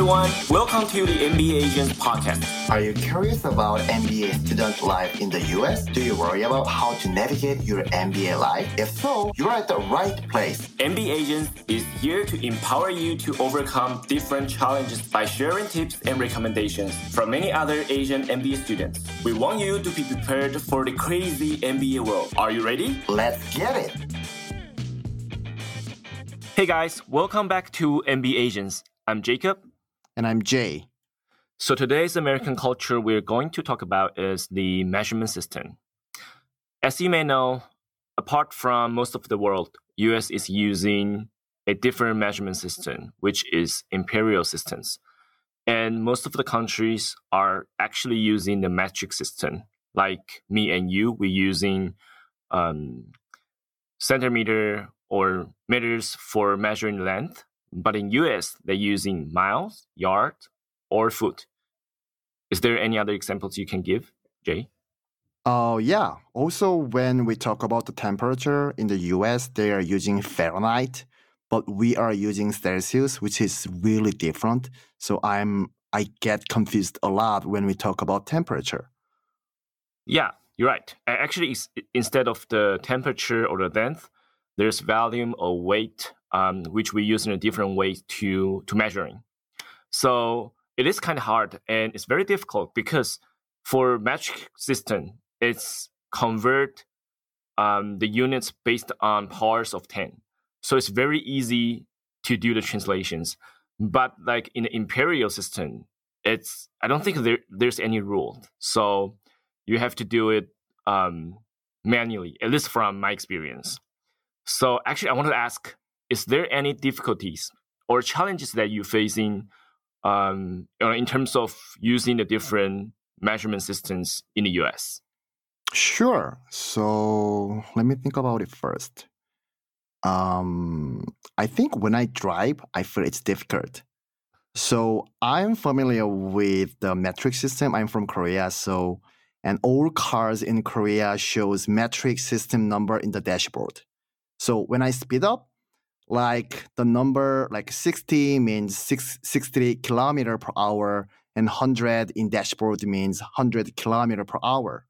everyone. Welcome to the NBA Agents podcast. Are you curious about MBA student life in the US? Do you worry about how to navigate your MBA life? If so, you're at the right place. NBA Agents is here to empower you to overcome different challenges by sharing tips and recommendations from many other Asian MBA students. We want you to be prepared for the crazy MBA world. Are you ready? Let's get it. Hey guys, welcome back to NBA Agents. I'm Jacob. And I'm Jay. So today's American culture we're going to talk about is the measurement system. As you may know, apart from most of the world, US is using a different measurement system, which is imperial systems. And most of the countries are actually using the metric system. Like me and you, we're using um, centimeter or meters for measuring length but in US, they're using miles, yard, or foot. Is there any other examples you can give, Jay? Oh, uh, yeah. Also, when we talk about the temperature in the US, they are using Fahrenheit, but we are using Celsius, which is really different. So I'm I get confused a lot when we talk about temperature. Yeah, you're right. Actually, instead of the temperature or the length, there's volume or weight um, which we use in a different way to to measuring. So it is kind of hard and it's very difficult because for metric system, it's convert um, the units based on powers of 10. So it's very easy to do the translations. But like in the imperial system, it's I don't think there, there's any rule. So you have to do it um, manually, at least from my experience. So actually, I wanted to ask is there any difficulties or challenges that you're facing um, in terms of using the different measurement systems in the US? Sure. So let me think about it first. Um, I think when I drive, I feel it's difficult. So I'm familiar with the metric system. I'm from Korea, so and all cars in Korea shows metric system number in the dashboard. So when I speed up, like the number like 60 means six, 60 kilometer per hour and 100 in dashboard means 100 kilometer per hour.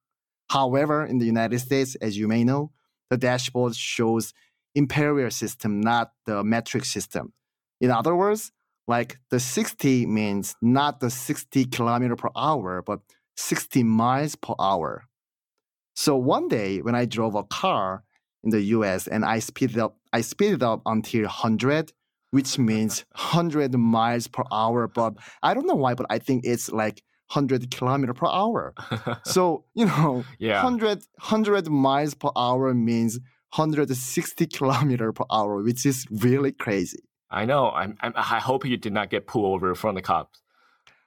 However, in the United States, as you may know, the dashboard shows imperial system, not the metric system. In other words, like the 60 means not the 60 kilometer per hour, but 60 miles per hour. So one day when I drove a car in the US and I speeded up I speeded up until 100 which means 100 miles per hour but I don't know why but I think it's like 100 kilometer per hour. so, you know, yeah. 100 100 miles per hour means 160 kilometer per hour, which is really crazy. I know. I'm, I'm, i hope you did not get pulled over from the cops.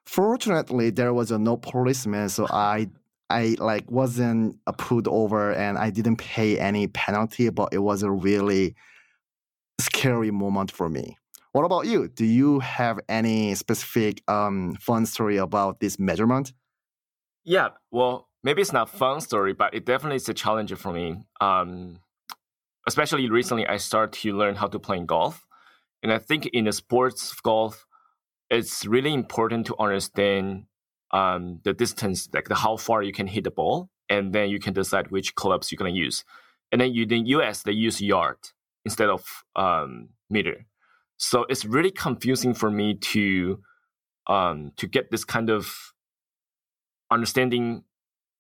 Fortunately, there was a no policeman, so I I like wasn't pulled over and I didn't pay any penalty, but it was a really scary moment for me. What about you? Do you have any specific um, fun story about this measurement? Yeah, well, maybe it's not fun story, but it definitely is a challenge for me. Um, especially recently, I started to learn how to play golf, and I think in the sports of golf, it's really important to understand um, the distance, like the how far you can hit the ball, and then you can decide which clubs you're gonna use. And then you, in the US, they use yard instead of um, meter. So it's really confusing for me to um, to get this kind of understanding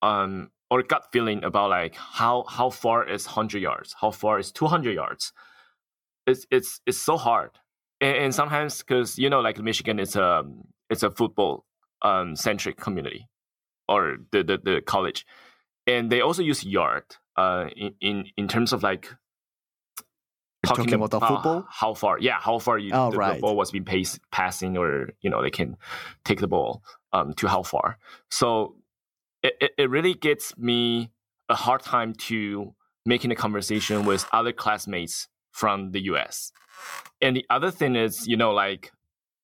um, or gut feeling about like how how far is 100 yards, how far is 200 yards. It's it's it's so hard, and, and sometimes because you know like Michigan is a it's a football um, centric community or the, the, the college, and they also use yard uh, in, in in terms of like talking, talking about, about football. How far? Yeah, how far you oh, the, right. the, ball was being pace, passing, or you know they can take the ball um, to how far. So it, it, it really gets me a hard time to making a conversation with other classmates from the US. And the other thing is, you know, like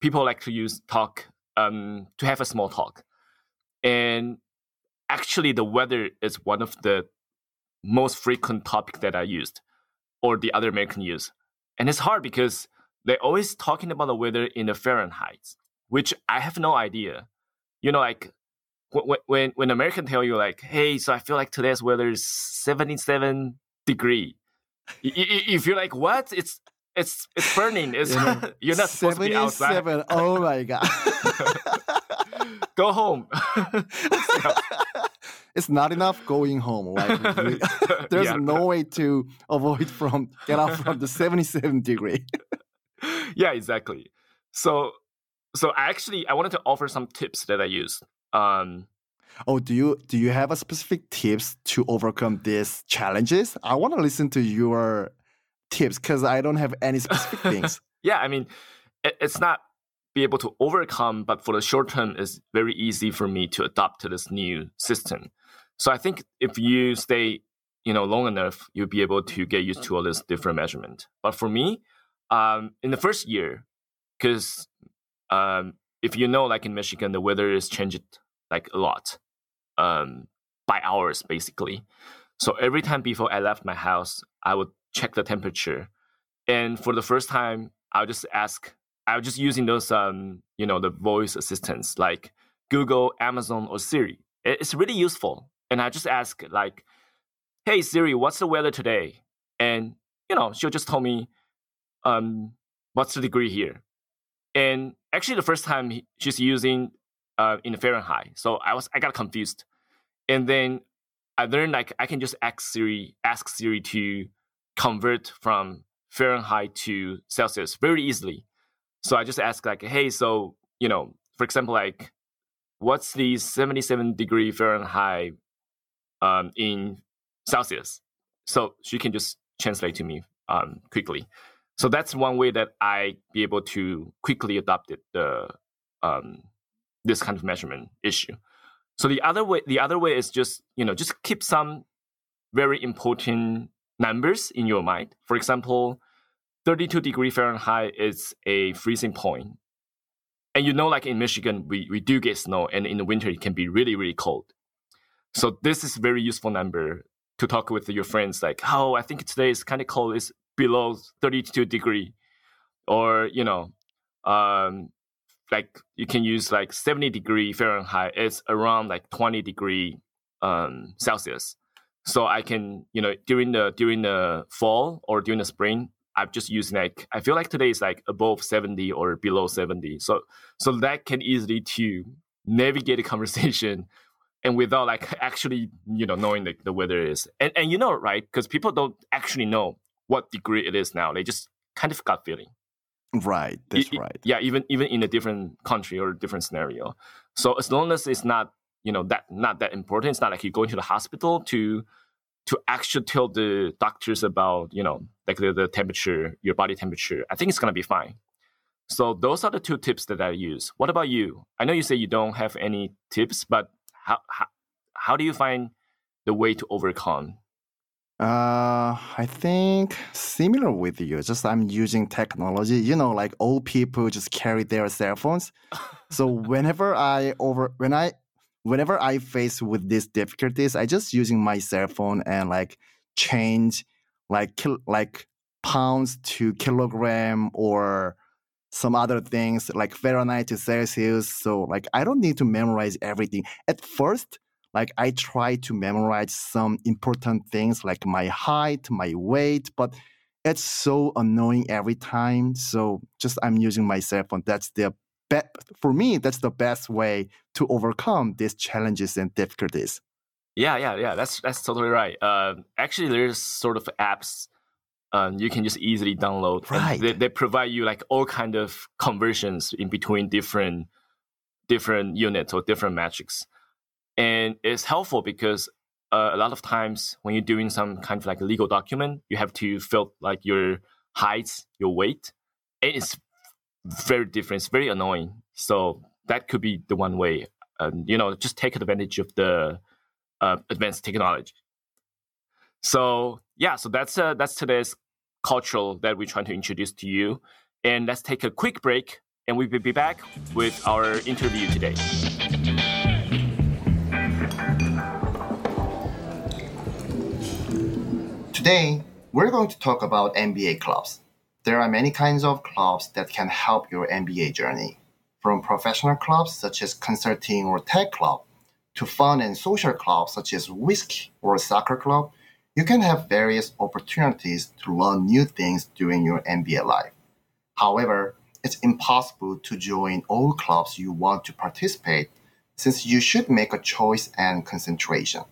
people like to use talk um, to have a small talk. And actually, the weather is one of the most frequent topic that I used, or the other American use. And it's hard because they're always talking about the weather in the Fahrenheit. which I have no idea. You know, like when when when American tell you like, hey, so I feel like today's weather is seventy seven degree. If you're like, what? It's it's it's burning. It's you know, you're not supposed to be outside. Oh my god. Go home. it's not enough going home. Like there's yeah. no way to avoid from get out from the 77 degree. yeah, exactly. So so actually I wanted to offer some tips that I use. Um Oh, do you do you have a specific tips to overcome these challenges? I want to listen to your tips because I don't have any specific things. yeah, I mean, it, it's not be able to overcome, but for the short term, it's very easy for me to adapt to this new system. So I think if you stay, you know, long enough, you'll be able to get used to all this different measurement. But for me, um, in the first year, because um, if you know, like in Michigan, the weather is changed like a lot um, by hours, basically. So every time before I left my house, I would check the temperature, and for the first time, I'll just ask. I was just using those, um, you know, the voice assistants like Google, Amazon, or Siri. It's really useful, and I just ask like, "Hey Siri, what's the weather today?" And you know, she'll just tell me, um, "What's the degree here?" And actually, the first time she's using uh, in Fahrenheit, so I was I got confused, and then I learned like I can just ask Siri, ask Siri to convert from Fahrenheit to Celsius very easily. So I just ask like, hey, so you know, for example, like, what's the seventy-seven degree Fahrenheit um, in Celsius? So she can just translate to me um, quickly. So that's one way that I be able to quickly adopt it, the um, this kind of measurement issue. So the other way, the other way is just you know just keep some very important numbers in your mind. For example, 32 degree Fahrenheit is a freezing point. And you know, like in Michigan, we, we do get snow, and in the winter it can be really, really cold. So this is very useful number to talk with your friends, like, oh, I think today is kind of cold, it's below 32 degree. Or, you know, um, like you can use like 70 degree Fahrenheit, it's around like 20 degree um, Celsius. So I can, you know, during the during the fall or during the spring, I'm just using like I feel like today is like above 70 or below 70. So so that can easily to navigate a conversation and without like actually, you know, knowing the, the weather is. And and you know, right? Because people don't actually know what degree it is now. They just kind of got feeling. Right. That's right. Yeah, even even in a different country or a different scenario. So as long as it's not you know that not that important. It's not like you go into the hospital to to actually tell the doctors about you know like the, the temperature, your body temperature. I think it's gonna be fine. So those are the two tips that I use. What about you? I know you say you don't have any tips, but how how, how do you find the way to overcome? Uh, I think similar with you. Just I'm using technology. You know, like old people just carry their cell phones. so whenever I over when I whenever I face with these difficulties, I just using my cell phone and like change like kil- like pounds to kilogram or some other things like Fahrenheit to Celsius. So like I don't need to memorize everything. At first, like I try to memorize some important things like my height, my weight, but it's so annoying every time. So just I'm using my cell phone. That's the be- for me, that's the best way to overcome these challenges and difficulties. Yeah, yeah, yeah. That's that's totally right. Uh, actually, there's sort of apps um, you can just easily download. Right. They, they, provide you like all kind of conversions in between different different units or different metrics, and it's helpful because uh, a lot of times when you're doing some kind of like legal document, you have to fill like your height, your weight, and it's very different. It's very annoying. So that could be the one way. Um, you know, just take advantage of the uh, advanced technology. So yeah, so that's uh, that's today's cultural that we're trying to introduce to you. And let's take a quick break, and we will be back with our interview today. Today, we're going to talk about MBA clubs. There are many kinds of clubs that can help your MBA journey. from professional clubs such as consulting or tech club to fun and social clubs such as whiskey or soccer club, you can have various opportunities to learn new things during your MBA life. However, it's impossible to join all clubs you want to participate since you should make a choice and concentration.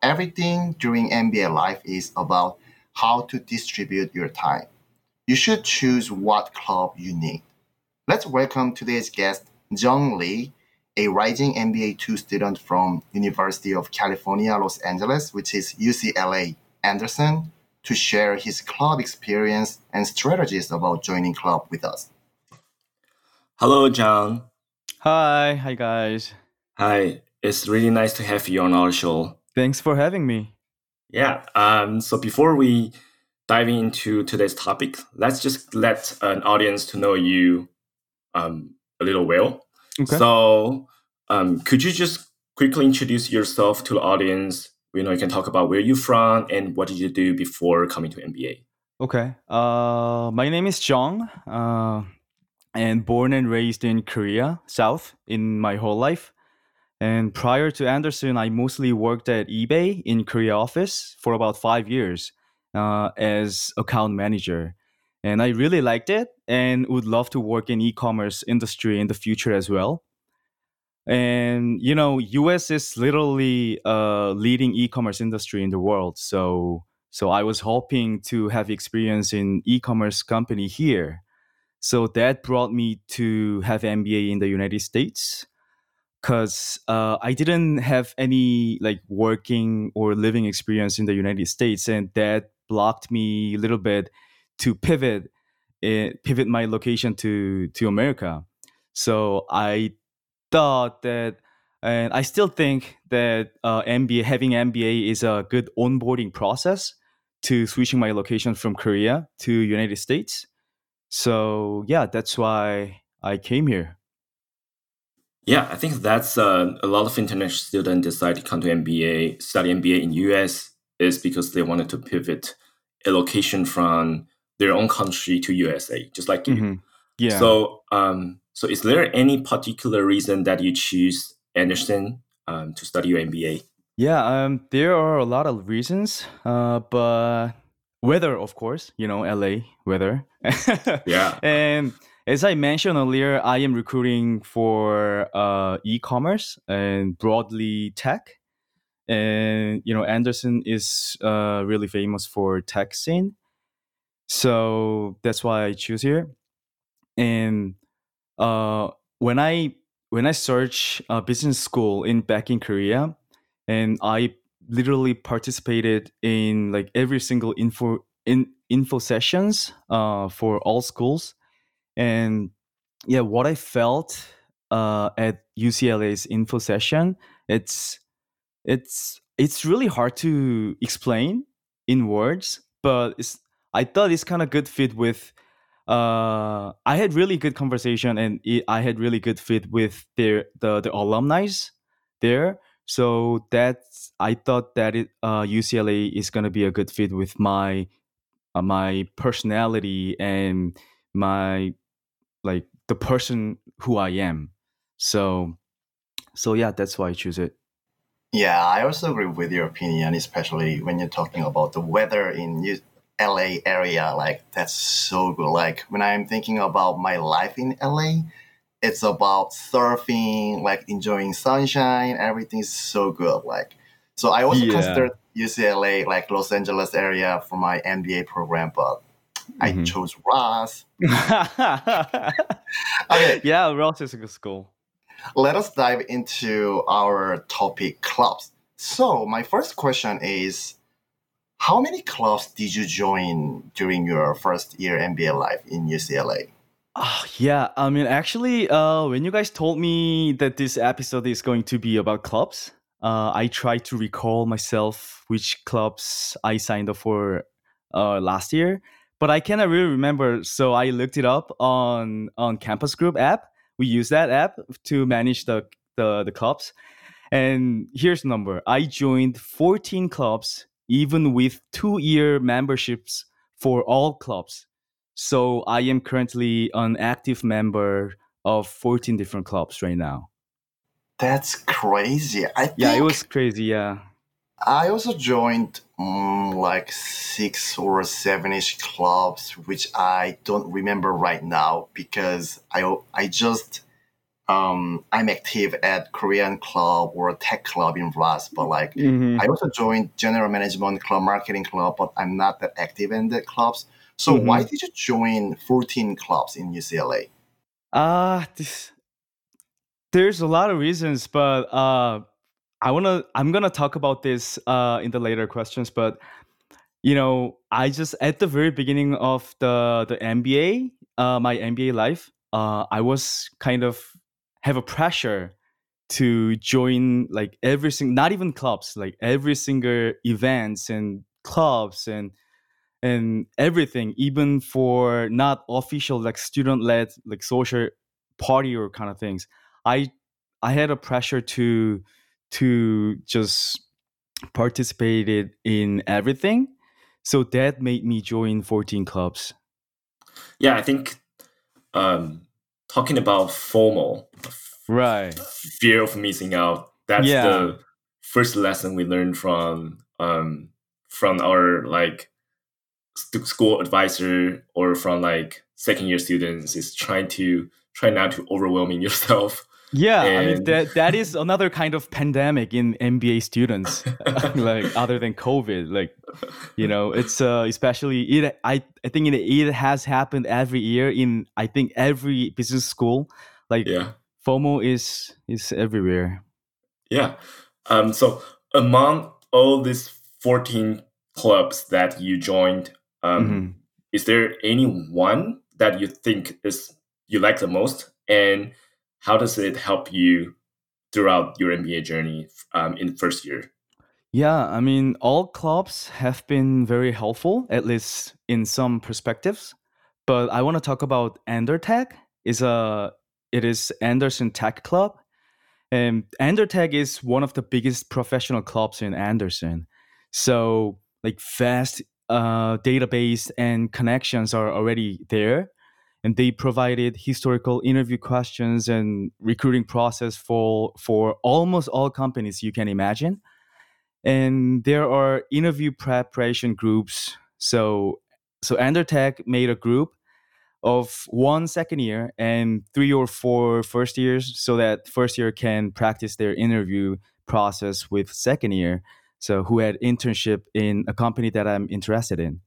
Everything during MBA life is about how to distribute your time. You should choose what club you need. Let's welcome today's guest, Jung Lee, a rising MBA 2 student from University of California, Los Angeles, which is UCLA Anderson, to share his club experience and strategies about joining club with us. Hello, John. Hi, hi guys. Hi, it's really nice to have you on our show. Thanks for having me. Yeah. Um, so before we dive into today's topic, let's just let an audience to know you um, a little well. Okay. So, um, could you just quickly introduce yourself to the audience? You know, you can talk about where you're from and what did you do before coming to MBA. Okay. Uh, my name is Jong, uh, and born and raised in Korea, South, in my whole life. And prior to Anderson, I mostly worked at eBay in Korea office for about five years uh, as account manager. And I really liked it and would love to work in e-commerce industry in the future as well. And you know, US is literally a leading e-commerce industry in the world. So so I was hoping to have experience in e-commerce company here. So that brought me to have MBA in the United States because uh, I didn't have any like working or living experience in the United States, and that blocked me a little bit to pivot eh, pivot my location to to America. So I thought that, and I still think that uh, MBA having MBA is a good onboarding process to switching my location from Korea to United States. So yeah, that's why I came here. Yeah, I think that's uh, a lot of international students decide to come to MBA, study MBA in US is because they wanted to pivot a location from their own country to USA, just like you. Mm-hmm. Yeah. So, um, so is there any particular reason that you choose Anderson um, to study your MBA? Yeah, um, there are a lot of reasons, uh, but weather, of course, you know, LA weather. yeah. And as I mentioned earlier, I am recruiting for uh, e-commerce and broadly tech. And you know, Anderson is uh, really famous for tech scene, so that's why I choose here. And uh, when I when I search a business school in back in Korea, and I literally participated in like every single info in info sessions uh, for all schools and yeah, what I felt uh, at UCLA's info session, it's it's it's really hard to explain in words, but it's I thought it's kind of good fit with. Uh, I had really good conversation, and it, I had really good fit with their the the alumni there. So that's I thought that it uh, UCLA is gonna be a good fit with my uh, my personality and my like the person who I am. So so yeah, that's why I choose it. Yeah, I also agree with your opinion, especially when you're talking about the weather in LA area. Like that's so good. Like when I'm thinking about my life in LA, it's about surfing, like enjoying sunshine. Everything's so good. Like so, I also yeah. considered UCLA, like Los Angeles area, for my MBA program, but Mm-hmm. I chose Ross. okay. Yeah, Ross is a good school. Let us dive into our topic clubs. So, my first question is How many clubs did you join during your first year MBA life in UCLA? Oh, ah, yeah, I mean, actually, uh, when you guys told me that this episode is going to be about clubs, uh, I tried to recall myself which clubs I signed up for uh, last year but I cannot really remember. So I looked it up on on Campus Group app. We use that app to manage the the, the clubs. And here's the number. I joined 14 clubs, even with two year memberships for all clubs. So I am currently an active member of 14 different clubs right now. That's crazy. I Yeah, it was crazy. Yeah. I also joined mm, like six or seven-ish clubs, which I don't remember right now because I I just um, I'm active at Korean club or tech club in Ross, but like Mhm. I also joined general management club, marketing club, but I'm not that active in the clubs. So Mhm. why did you join 14 clubs in UCLA? Uh this there's a lot of reasons, but uh I wanna I'm gonna talk about this uh in the later questions, but you know, I just at the very beginning of the the MBA, uh my MBA life, uh I was kind of have a pressure to join like every single not even clubs, like every single events and clubs and and everything, even for not official like student led like social party or kind of things. I I had a pressure to to just participated in everything. So that made me join 14 clubs. Yeah, I think um, talking about FOMO Right. fear of missing out, that's Yeah. the first lesson we learned from um, from our like school advisor or from like second year students is trying to try not to overwhelming yourself. Yeah, I mean that that is another kind of pandemic in MBA students, like other than COVID. Like, you know, it's uh, especially it. I I think it, it has happened every year in I think every business school. Like yeah. FOMO is is everywhere. Yeah. Um, so among all these 14 clubs that you joined, um, Mhm. is there any one that you think is you like the most? And how does it help you throughout your MBA journey um, in first year? Yeah, I mean, all clubs have been very helpful, at least in some perspectives. But I want to talk about Andertech. is a it is Anderson Tech Club, and Andertech is one of the biggest professional clubs in Anderson. So, like, fast uh, database and connections are already there, and they provided historical interview questions and recruiting process for for almost all companies you can imagine. And there are interview preparation groups. So so Andertech made a group of one second year and three or four first years so that first year can practice their interview process with second year. So who had internship in a company that i'm interested in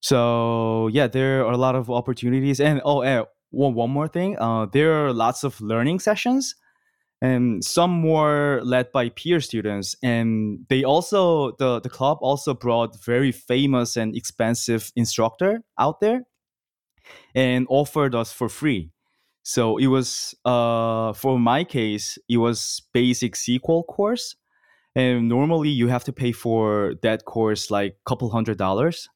so yeah there are a lot of opportunities and oh eh, one, one more thing uh, there are lots of learning sessions and some more led by peer students and they also the, the club also brought very famous and expensive instructor out there and offered us for free. So it was uh for my case it was basic sql course and normally you have to pay for that course like couple hundred dollars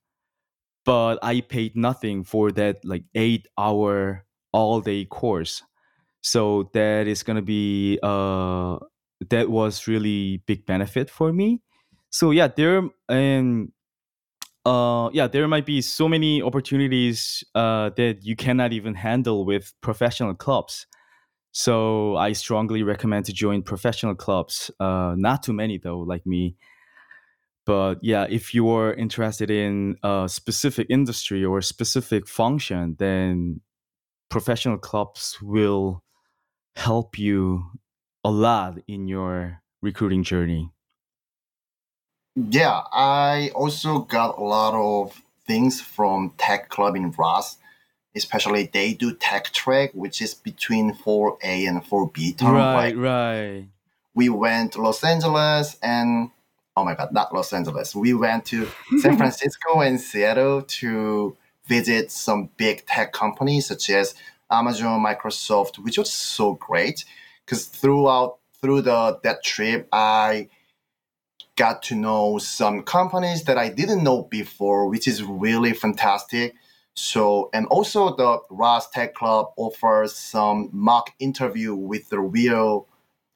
but i paid nothing for that like eight hour all day course. So that is to be uh that was really big benefit for me. So yeah there and uh yeah there might be so many opportunities uh that you cannot even handle with professional clubs. So i strongly recommend to join professional clubs uh not too many though like me but yeah if you are interested in a specific industry or a specific function then professional clubs will help you a lot in your recruiting journey. Yeah, I also got a lot of things from Tech Club in Ross. Especially they do tech trek, which is between 4A and 4B term. right, right. we went to Los Angeles and oh my god, not Los Angeles. We went to San Francisco and Seattle to visit some big tech companies such as Amazon, Microsoft, which was so great because throughout through the that trip, I got to know some companies that I didn't know before, which is really fantastic. So, and also the Ross Tech Club offers some mock interview with the real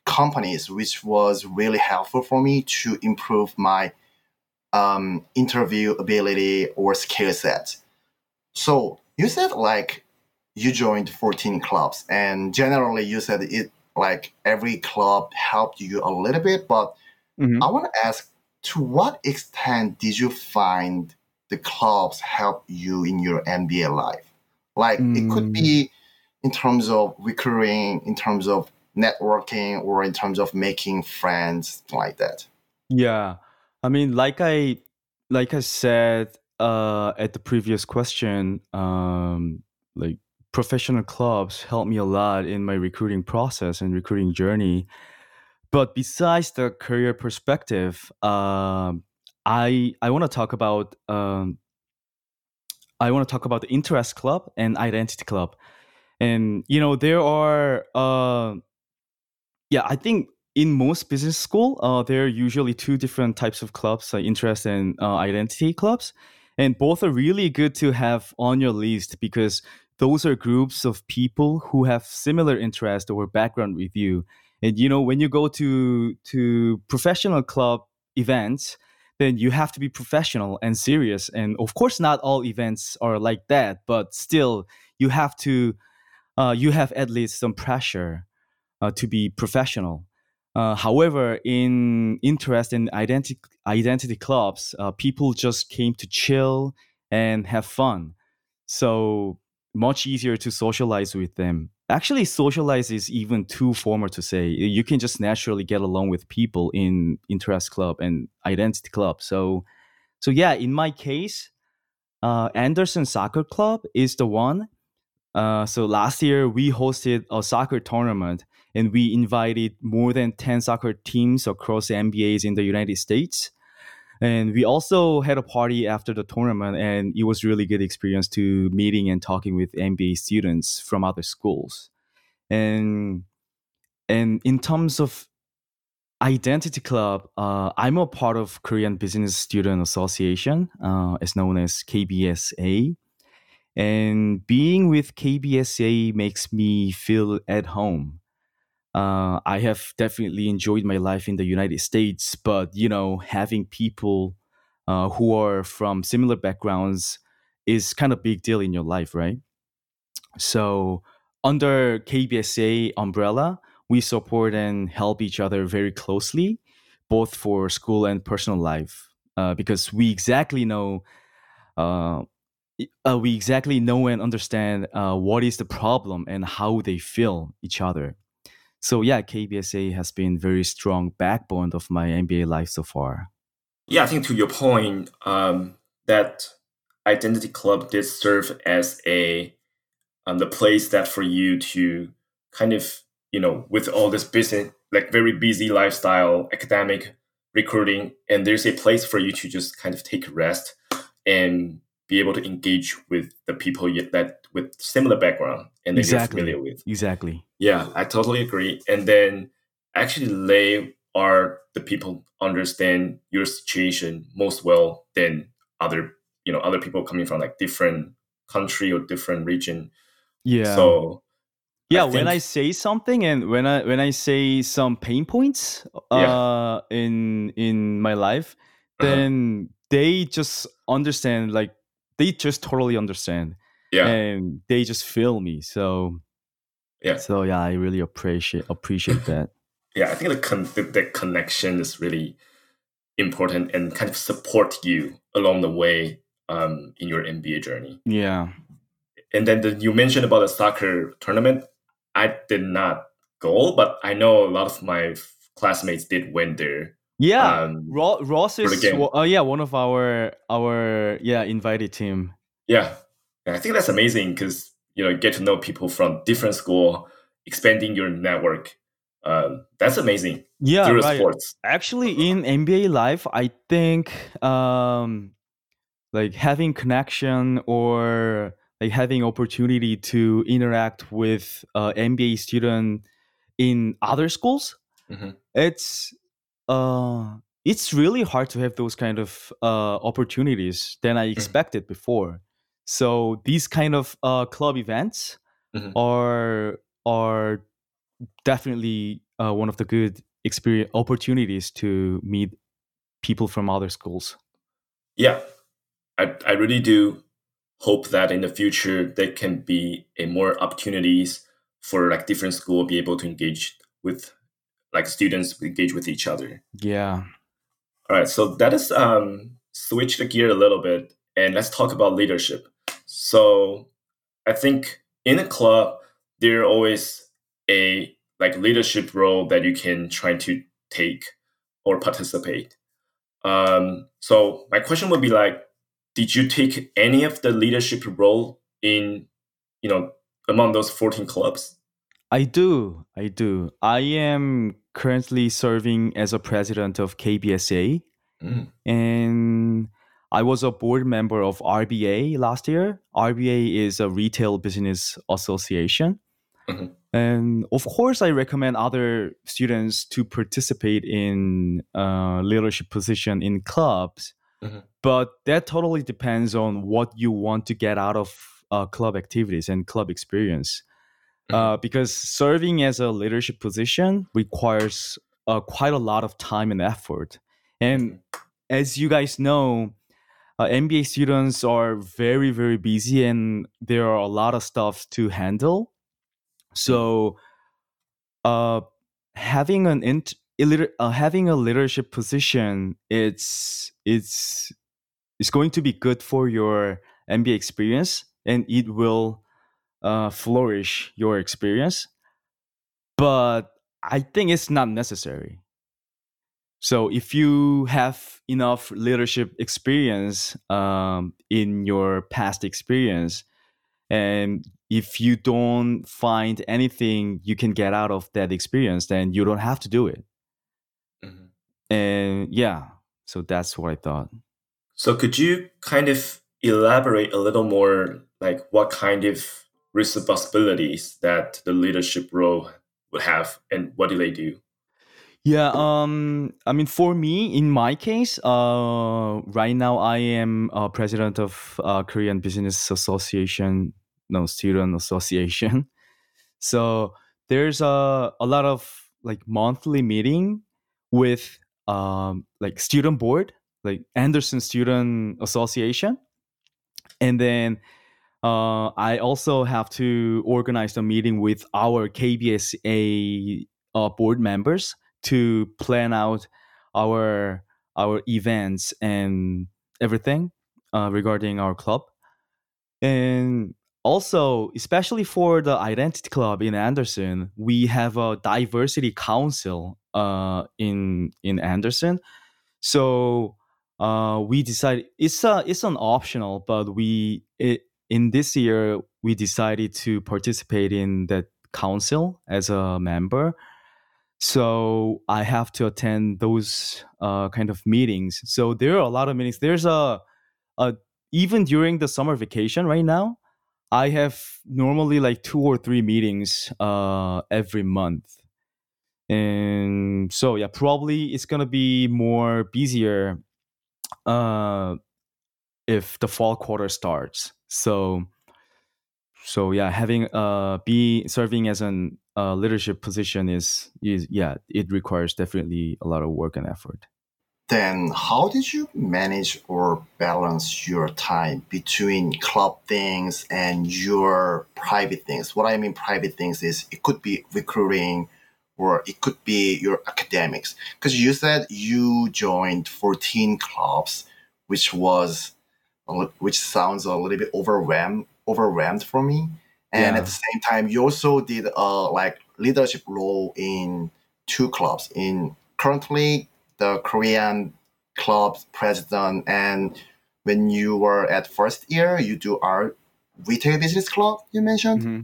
companies, which was really helpful for me to improve my um, interview ability or skill set. So you said like you joined 14 clubs, and generally you said it like every club helped you a little bit, but Mhm. I want to ask to what extent did you find the clubs help you in your MBA life? Like it could Mm. be in terms of recruiting, in terms of networking, or in terms of making friends, like that. Yeah. I mean, like I like I said uh at the previous question, um like professional clubs helped me a lot in my recruiting process and recruiting journey. But besides the career perspective, um I I want to talk about um I want to talk about the interest club and identity club. And you know, there are uh yeah, I think in most business school, uh, there are usually two different types of clubs, like interest and uh, identity clubs, and both are really good to have on your list because those are groups of people who have similar interest or background with you. And you know, when you go to to professional club events, then you have to be professional and serious. And of course, not all events are like that, but still, you have to uh, you have at least some pressure uh, to be professional. Uh, however, in interest in identity identity clubs, uh, people just came to chill and have fun. So much easier to socialize with them. Actually, socialize is even too formal to say. You can just naturally get along with people in interest club and identity club. So, so yeah, in my case, uh, Anderson Soccer Club is the one. Uh, so last year we hosted a soccer tournament and we invited more than 10 soccer teams across the MBAs in the United States. And we also had a party after the tournament, and it was really good experience to meeting and talking with MBA students from other schools. And and in terms of identity club, uh, I'm a part of Korean Business Student Association, uh, as known as KBSA. And being with KBSA makes me feel at home. Uh, I have definitely enjoyed my life in the United States, but you know, having people uh, who are from similar backgrounds is kind of big deal in your life, right? So under KBSA umbrella, we support and help each other very closely, both for school and personal life, uh, because we exactly know. Uh, uh, we exactly know and understand uh, what is the problem and how they feel each other. So yeah, KBSA has been very strong backbone of my MBA life so far. Yeah, I think to your point, um, that identity club did serve as a um, the place that for you to kind of you know with all this business like very busy lifestyle, academic, recruiting, and there's a place for you to just kind of take a rest and be able to engage with the people that with similar background and that Exactly. you're familiar with. Exactly. Yeah, I totally agree. And then actually they are the people understand your situation most well than other, you know, other people coming from like different country or different region. Yeah. So yeah, I when I say something and when I when I say some pain points uh Yeah. in in my life, Uh-huh. then they just understand like they just totally understand yeah, and they just feel me. So yeah, so yeah, I really appreciate appreciate that. yeah. I think the, con- the the connection is really important and kind of support you along the way um, in your MBA journey. Yeah. And then the, you mentioned about the soccer tournament. I did not go, but I know a lot of my classmates did went there. Yeah. Um, Ro- Ross is uh, yeah one of our our yeah invited team. Yeah, And I think that's amazing because you know get to know people from different school, expanding your network. Um, that's amazing Yeah, through right. sports. Actually, in MBA life, I think um, like having connection or like having opportunity to interact with uh, MBA student in other schools, Mhm. it's uh, it's really hard to have those kind of uh, opportunities than I expected before. So these kind of uh, club events Mhm. are are definitely uh, one of the good experience opportunities to meet people from other schools. Yeah, I I really do hope that in the future there can be a more opportunities for like different school be able to engage with like students engage with each other. Yeah. All right, so that is um switch the gear a little bit and let's talk about leadership. So I think in a club there are always a like leadership role that you can try to take or participate. Um, so my question would be like, did you take any of the leadership role in, you know, among those 14 clubs? I do. I do. I am currently serving as a president of KBSA. Mm. And I was a board member of RBA last year. RBA is a retail business association. Mm-hmm. And of course, I recommend other students to participate in uh, leadership position in clubs. Mm-hmm. But that totally depends on what you want to get out of uh, club activities and club experience. Mm-hmm. Uh, because serving as a leadership position requires uh, quite a lot of time and effort. And mm-hmm. as you guys know, uh, MBA students are very, very busy and there are a lot of stuff to handle. So, uh, having an int- uh, having a leadership position, it's it's it's going to be good for your MBA experience, and it will uh, flourish your experience. But I think it's not necessary. So if you have enough leadership experience um, in your past experience, and if you don't find anything you can get out of that experience then you don't have to do it mm-hmm. and yeah so that's what i thought so could you kind of elaborate a little more like what kind of responsibilities that the leadership role would have and what do they do yeah um i mean for me in my case uh right now i am uh, president of uh, korean business association no student association. So there's a a lot of like monthly meeting with um like student board, like Anderson Student Association, and then uh, I also have to organize the meeting with our KBSA uh, board members to plan out our our events and everything uh, regarding our club. And also, especially for the Identity Club in Anderson, we have a diversity council uh, in in Anderson. So uh, we decided it's a it's an optional, but we it, in this year we decided to participate in that council as a member. So I have to attend those uh, kind of meetings. So there are a lot of meetings. There's a, a even during the summer vacation right now I have normally like two or three meetings uh, every month. And so yeah, probably it's gonna be more busier uh, if the fall quarter starts. So so yeah, having uh be serving as an uh, leadership position is is yeah, it requires definitely a lot of work and effort. Then how did you manage or balance your time between club things and your private things? What i mean private things is it could be recruiting or it could be your academics. Because you said you joined 14 clubs which was which sounds a little bit overwhelmed overwhelmed for me and yeah. at the same time you also did a like leadership role in two clubs in currently the Korean club president, and when you were at first year, you do our retail business club. You mentioned. Mm-hmm.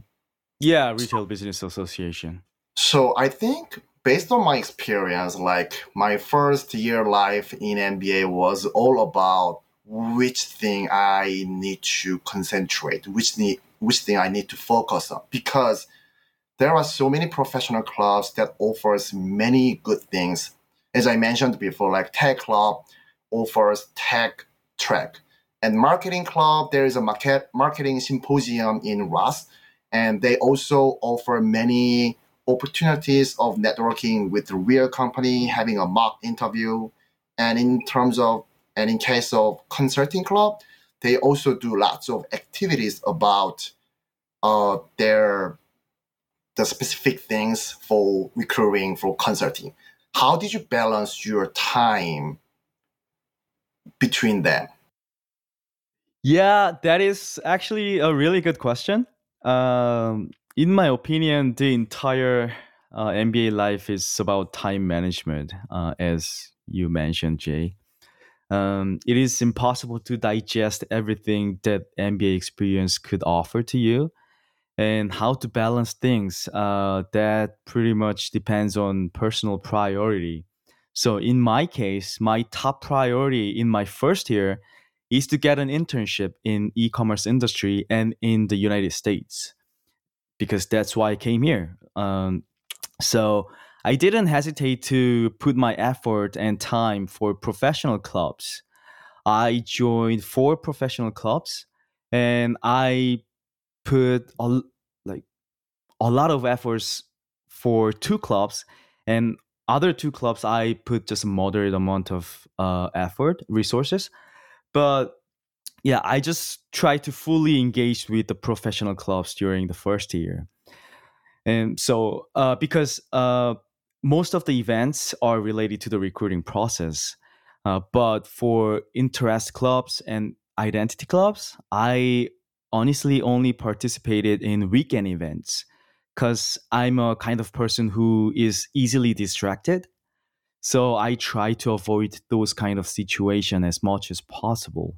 Yeah, retail business association. So I think based on my experience, like my first year life in MBA was all about which thing I need to concentrate, which need which thing I need to focus on because there are so many professional clubs that offers many good things as I mentioned before, like Tech Club offers tech trek. And Marketing Club, there is a market marketing symposium in Ross, and they also offer many opportunities of networking with the real company, having a mock interview. And in terms of, and in case of Consulting Club, they also do lots of activities about uh, their the specific things for recruiting for consulting. How did you balance your time between them? Yeah, that is actually a really good question. Um, in my opinion, the entire uh, MBA life is about time management, uh, as you mentioned, Jay. Um, it is impossible to digest everything that MBA experience could offer to you. And how to balance things, uh, that pretty much depends on personal priority. So, in my case, my top priority in my first year is to get an internship in e-commerce industry and in the United States because that's why I came here. Um, so I didn't hesitate to put my effort and time for professional clubs. I joined four professional clubs and I put a, like a lot of efforts for two clubs and other two clubs I put just a moderate amount of uh, effort resources but yeah I just try to fully engage with the professional clubs during the first year and so uh, because uh, most of the events are related to the recruiting process. Uh, but for interest clubs and identity clubs, I honestly only participated in weekend events because I'm a kind of person who is easily distracted. So I try to avoid those kind of situation as much as possible.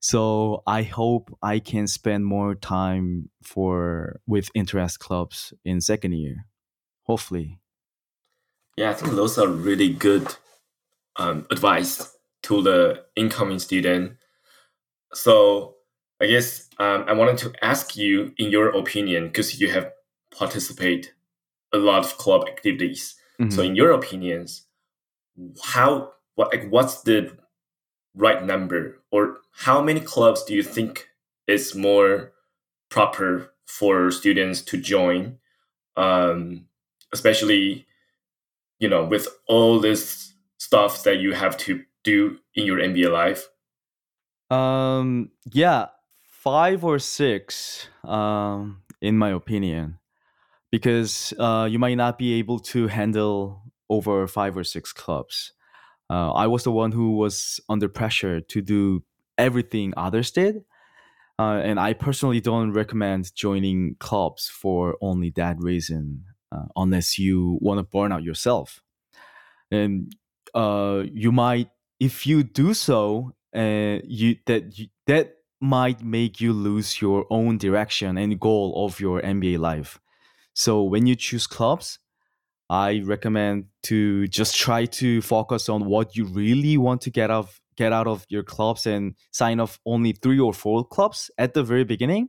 So I hope I can spend more time for with interest clubs in second year. Hopefully. Yeah, I think those are really good um, advice to the incoming student. So I guess um, I wanted to ask you, in your opinion, because you have participated a lot of club activities. Mm-hmm. So in your opinions, how what like what's the right number, or how many clubs do you think is more proper for students to join, um, especially you know, with all this stuff that you have to do in your MBA life? Um, yeah, five or six, um, in my opinion, because uh, you might not be able to handle over five or six clubs. Uh, I was the one who was under pressure to do everything others did. Uh, and I personally don't recommend joining clubs for only that reason uh, unless you want to burn out yourself. And uh, you might, if you do so, uh, you that you, that might make you lose your own direction and goal of your MBA life. So when you choose clubs, I recommend to just try to focus on what you really want to get out of, get out of your clubs and sign off only three or four clubs at the very beginning.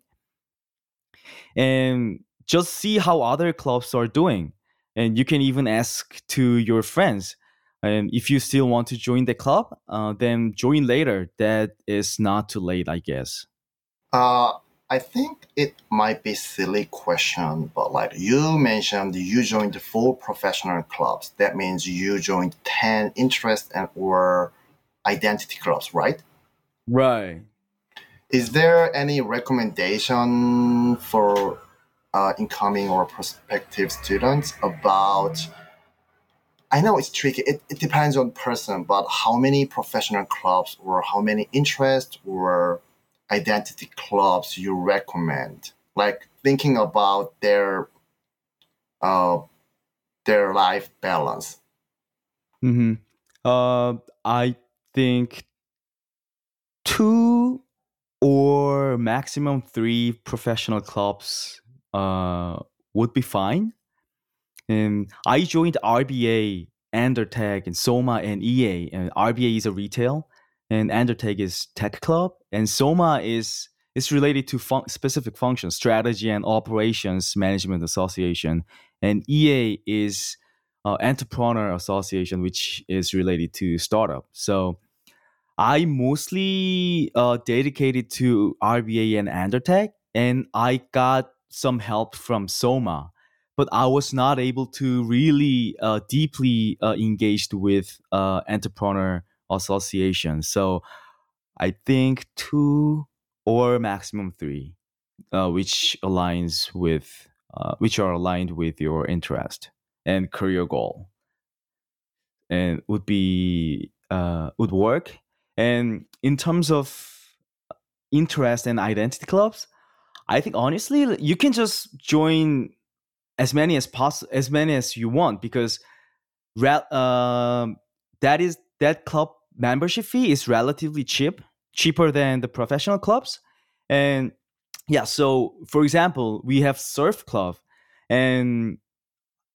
And just see how other clubs are doing. And you can even ask to your friends and if you still want to join the club uh, then join later. That is not too late i guess. Uh, i think it might be silly question but like you mentioned you joined four professional clubs. That means you joined 10 interest and or identity clubs right? Right. Is there any recommendation for uh, incoming or prospective students about I know it's tricky. It, it depends on person, but how many professional clubs or how many interest or identity clubs you recommend? Like thinking about their uh, their life balance. Mm-hmm. Uh, I think two or maximum three professional clubs uh, would be fine. And I joined RBA, Undertech, and Soma and EA. And RBA is a retail, and Undertech is tech club, and Soma is is related to fun- specific functions, strategy and operations management association, and EA is uh, entrepreneur association, which is related to startup. So I mostly uh, dedicated to RBA and Undertech, and I got some help from Soma, but I was not able to really uh, deeply uh, engaged with uh, entrepreneur association. So I think two or maximum three, uh, which aligns with uh, which are aligned with your interest and career goal, and would be uh, would work. And in terms of interest and identity clubs, I think honestly you can just join as many as possible, as many as you want, because um, that is that club membership fee is relatively cheap, cheaper than the professional clubs, and yeah. So for example, we have surf club, and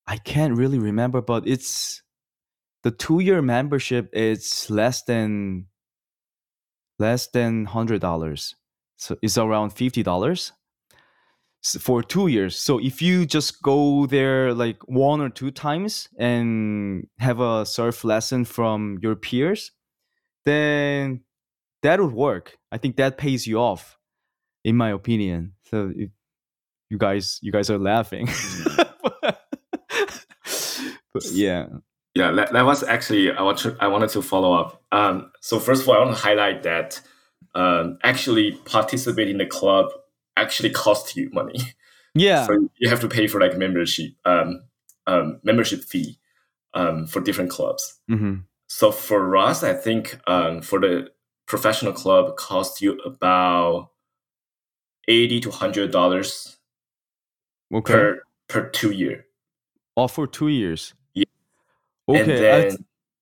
I can't really remember, but it's the two year membership. It's less than less than hundred dollars, so it's around fifty dollars for two years. So if you just go there like one or two times and have a surf lesson from your peers, then that would work. I think that pays you off, in my opinion. So if you guys, you guys are laughing. but yeah. Yeah, that, that was actually I want to, I wanted to follow up. Um, so first of all, I want to highlight that um, actually participating in the club actually cost you money. Yeah. So you have to pay for like membership um, um, membership fee um, for different clubs. Mm-hmm. So for us, I think um, for the professional club cost you about eighty to hundred dollars Okay. per per two year. oh, for two years. Yeah. Okay. then th-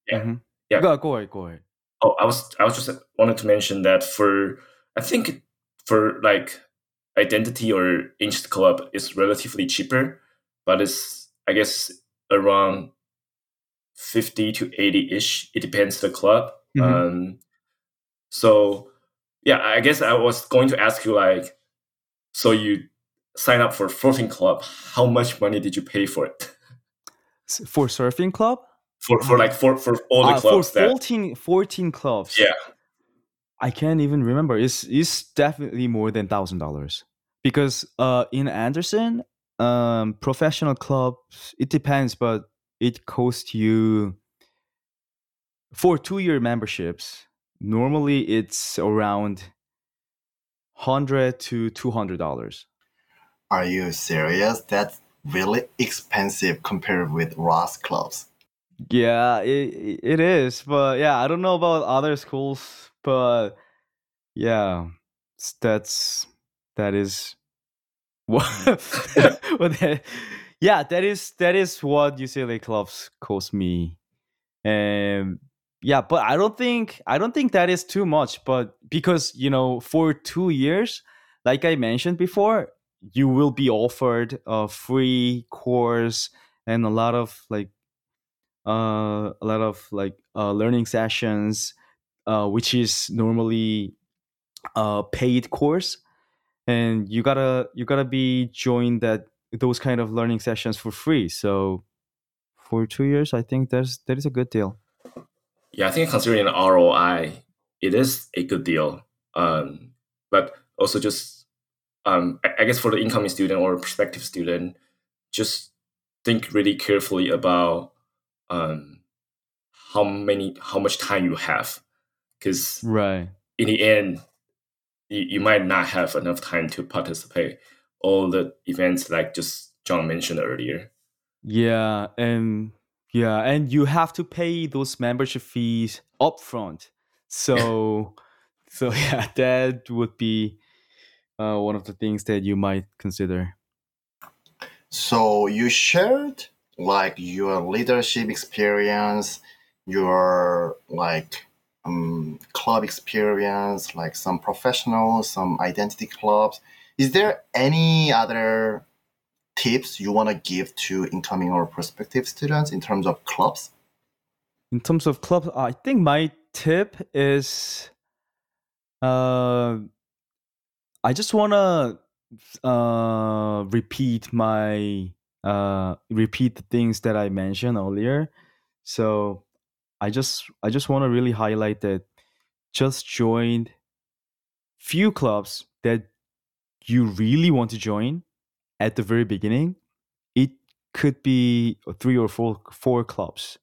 yeah. mhm. Yeah. Go, go ahead. Go ahead. Oh, I was I was just wanted to mention that for I think for like identity or inched club is relatively cheaper, but it's I guess around fifty to eighty ish. It depends the club. Mhm. Um, so yeah, I guess I was going to ask you like, so you sign up for 14 club. How much money did you pay for it? For surfing club? For for like for for all the Ah, clubs for that 14, 14 clubs. yeah I can't even remember. It's it's definitely more than thousand dollars because uh in Anderson, um professional clubs it depends, but it costs you for two year memberships. Normally it's around hundred to two hundred dollars. Are you serious? That's really expensive compared with Ross clubs. Yeah, it it is, but yeah, I don't know about other schools, but yeah, that's that is what. what that, yeah, that is that is what UCLA clubs cost me, and yeah, but I don't think I don't think that is too much, but because you know, for two years, like I mentioned before, you will be offered a free course and a lot of like uh, a lot of like uh, learning sessions, uh, which is normally a paid course, and you gotta you gotta be joined that those kind of learning sessions for free. So for two years, I think that's that is a good deal. yeah, I think considering the ROI, it is a good deal. Um, but also just, um, I, I guess for the incoming student or prospective student, just think really carefully about um, how many, how much time you have, because Right. in the end, you, you might not have enough time to participate all the events like just John mentioned earlier. Yeah, and yeah, and you have to pay those membership fees upfront. So, so yeah, that would be uh, one of the things that you might consider. So you shared like your leadership experience, your like um, club experience, like some professional, some identity clubs. Is there any other tips you want to give to incoming or prospective students in terms of clubs? In terms of clubs, I think my tip is, uh, I just wanna uh repeat my uh repeat the things that I mentioned earlier. So I just I just want to really highlight that just join few clubs that you really want to join at the very beginning. It could be three or four four clubs.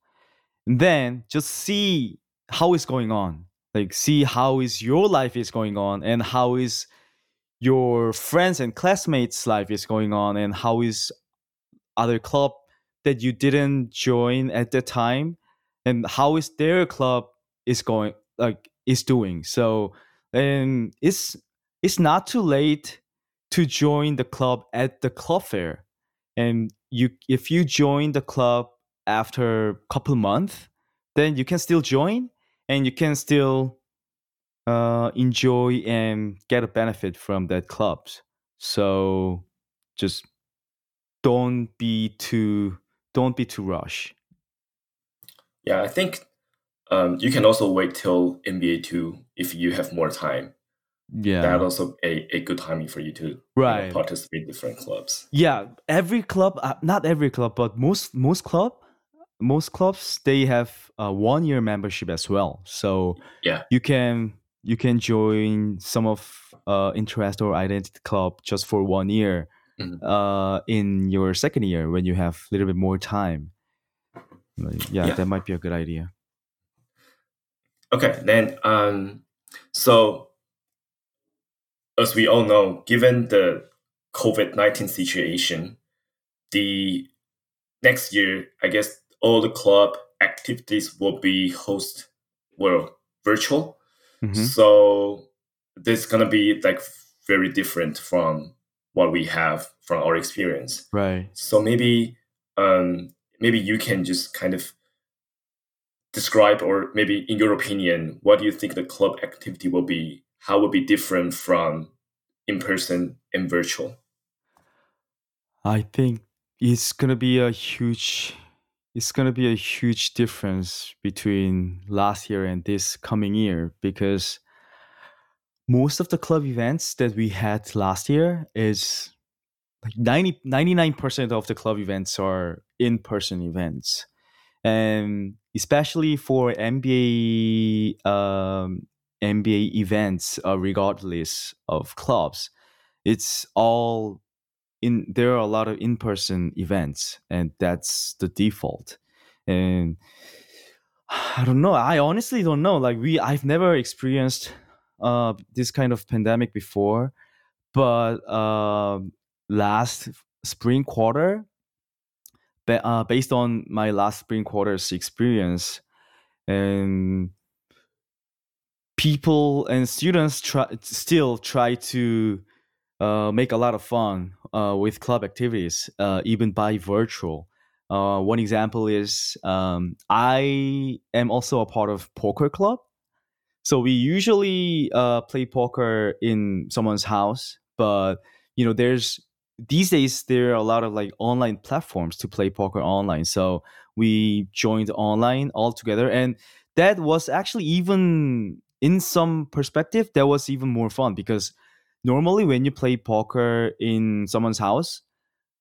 And then just see how it's going on. Like see how is your life is going on and how is your friends and classmates life is going on and how is other club that you didn't join at the time and how is their club is going like is doing. So and it's it's not too late to join the club at the club fair. And you if you join the club after a couple months then you can still join and you can still uh, enjoy and get a benefit from that clubs so just don't be too don't be too rush Yeah, I think um, you can also wait till MBA two if you have more time. yeah That also a, a good timing for you to you know, right participate in different clubs. yeah every club uh, not every club but most most club most clubs they have a one year membership as well so Yeah. you can you can join some of uh interest or identity club just for one year Mhm. uh in your second year when you have a little bit more time Like, yeah, Yeah. that might be a good idea Okay, then um, so as we all know, given the COVID nineteen situation, the next year, I guess all the club activities will be host well virtual. Mhm. So this is gonna be like very different from what we have from our experience. right So maybe um, maybe you can just kind of describe, or maybe in your opinion, what do you think the club activity will be? How will be different from in person and virtual? I think it's gonna be a huge it's gonna be a huge difference between last year and this coming year because most of the club events that we had last year is like 90, 99% of the club events are in-person events. And especially for MBA um, MBA events uh, regardless of clubs it's all in there are a lot of in-person events and that's the default. And i don't know i honestly don't know like we i've never experienced uh this kind of pandemic before but um last spring quarter but, uh, based on my last spring quarter's experience and people and students try still try to uh, make a lot of fun uh, with club activities, uh, even by virtual. Uh, one example is um, I am also a part of poker club, so we usually uh, play poker in someone's house. But you know, there's these days there are a lot of like online platforms to play poker online. So we joined online all together, and that was actually even in some perspective that was even more fun because normally when you play poker in someone's house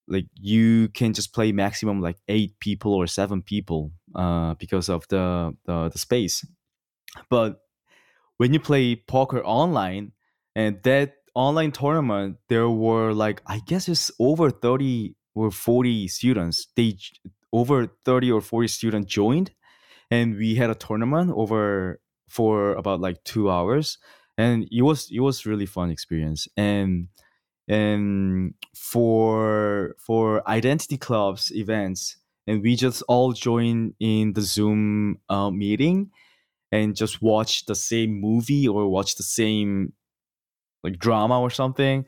like you can just play maximum like eight people or seven people uh, because of the, the the space but when you play poker online and that online tournament there were like i guess it's over 30 or 40 students. They over 30 or 40 students joined and we had a tournament over for about like two hours and it was it was really fun experience. And and for for identity clubs events and we just all join in the zoom uh, meeting and just watch the same movie or watch the same like drama or something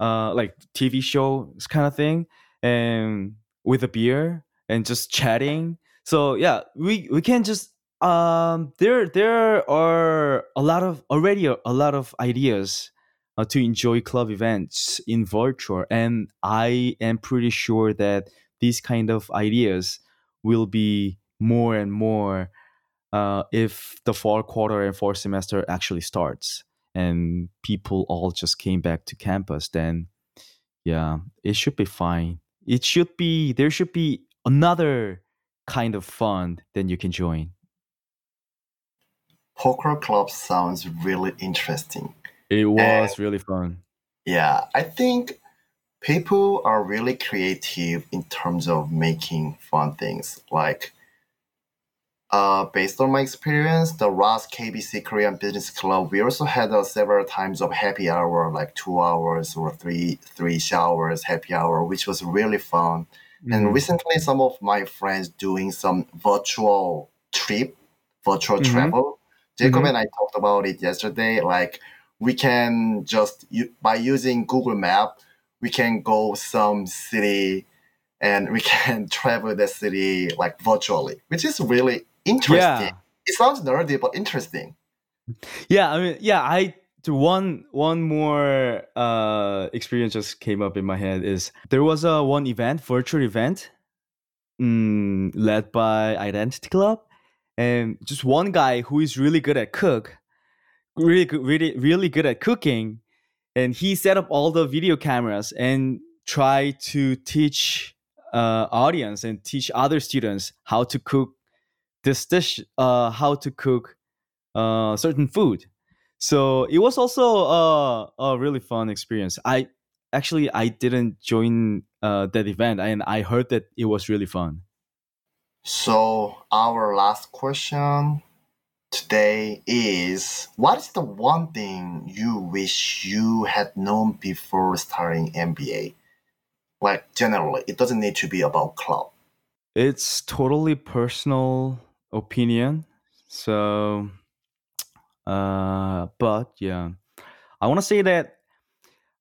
uh like tv show kind of thing and with a beer and just chatting. So yeah we we can just um there there are a lot of already a, a lot of ideas uh, to enjoy club events in virtual and i am pretty sure that these kind of ideas will be more and more uh, if the fall quarter and fall semester actually starts and people all just came back to campus then yeah it should be fine it should be there should be another kind of fun then you can join Poker club sounds really interesting. it was really fun Yeah, I think people are really creative in terms of making fun things. Like uh, based on my experience, the Ross KBC Korean Business Club, we also had uh, several times of happy hour, like two hours or three three showers happy hour, which was really fun. Mm-hmm. And recently, some of my friends doing some virtual trip, virtual Mhm. travel. Jacob Mhm. and I talked about it yesterday. Like we can just by using Google Map, we can go some city, and we can travel the city like virtually, which is really interesting. Yeah. It sounds nerdy, but interesting. Yeah, I mean, yeah, I one one more uh experience just came up in my head is there was a one event, virtual event, mm, led by Identity Club, and just one guy who is really good at cook, really good, really really good at cooking, and he set up all the video cameras and try to teach uh audience and teach other students how to cook this dish, uh, how to cook uh, certain food. So it was also a, a really fun experience. I actually I didn't join uh, that event, and I heard that it was really fun. So our last question today is: What is the one thing you wish you had known before starting MBA? Like generally, it doesn't need to be about club. It's totally personal opinion. So, uh, but yeah, I want to say that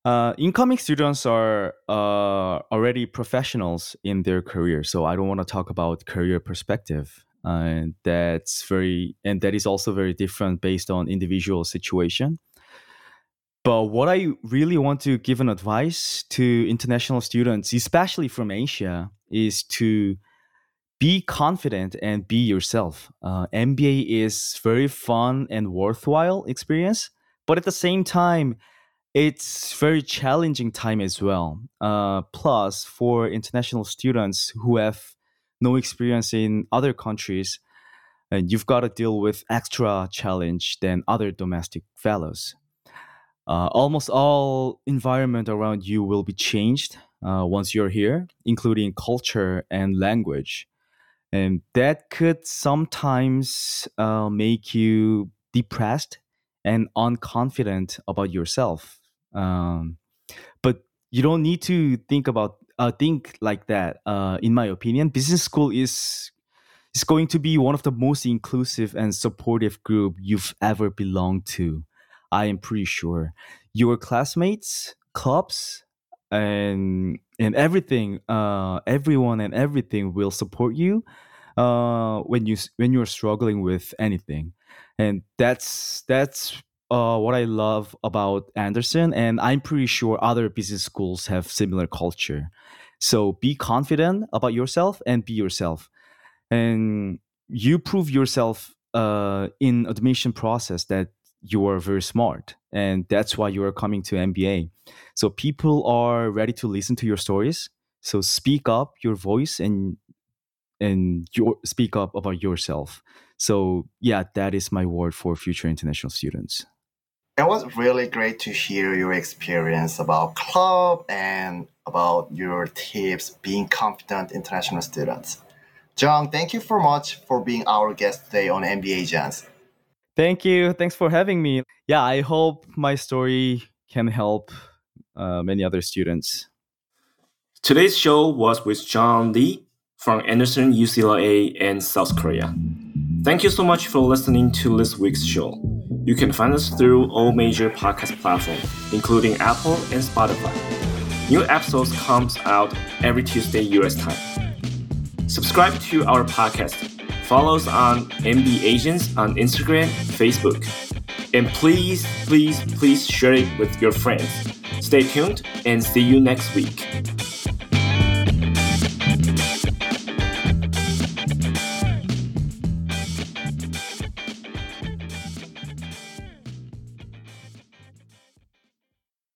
uh, incoming students are uh, already professionals in their career. So I don't want to talk about career perspective. And that's very, and that is also very different based on individual situation. But what I really want to give an advice to international students, especially from Asia, is to be confident and be yourself. Uh, MBA is very fun and worthwhile experience, but at the same time, it's very challenging time as well. Uh, plus, for international students who have no experience in other countries, and you've got to deal with extra challenge than other domestic fellows. Uh, almost all environment around you will be changed uh, once you're here, including culture and language and that could sometimes uh, make you depressed and unconfident about yourself um, but you don't need to think about uh, think like that uh, in my opinion. Business school is is going to be one of the most inclusive and supportive group you've ever belonged to i am pretty sure. Your classmates clubs and and everything uh everyone and everything will support you uh when you when you're struggling with anything. And that's that's uh what i love about anderson and i'm pretty sure other business schools have similar culture. So be confident about yourself and be yourself. And you prove yourself uh in admission process that you are very smart and that's why you are coming to mba so people are ready to listen to your stories. So speak up your voice and and your speak up about yourself. So yeah, that is my word for future international students. It was really great to hear your experience about club and about your tips being confident international students. John, thank you so much for being our guest today on MBA Jans. Thank you. Thanks for having me. Yeah, I hope my story can help uh, many other students. Today's show was with John Lee from Anderson UCLA in South Korea. Thank you so much for listening to this week's show. You can find us through all major podcast platforms, including Apple and Spotify. New episodes comes out every Tuesday US time. Subscribe to our podcast. Follow us on MB Agents on Instagram, Facebook. And please, please, please share it with your friends. Stay tuned and see you next week.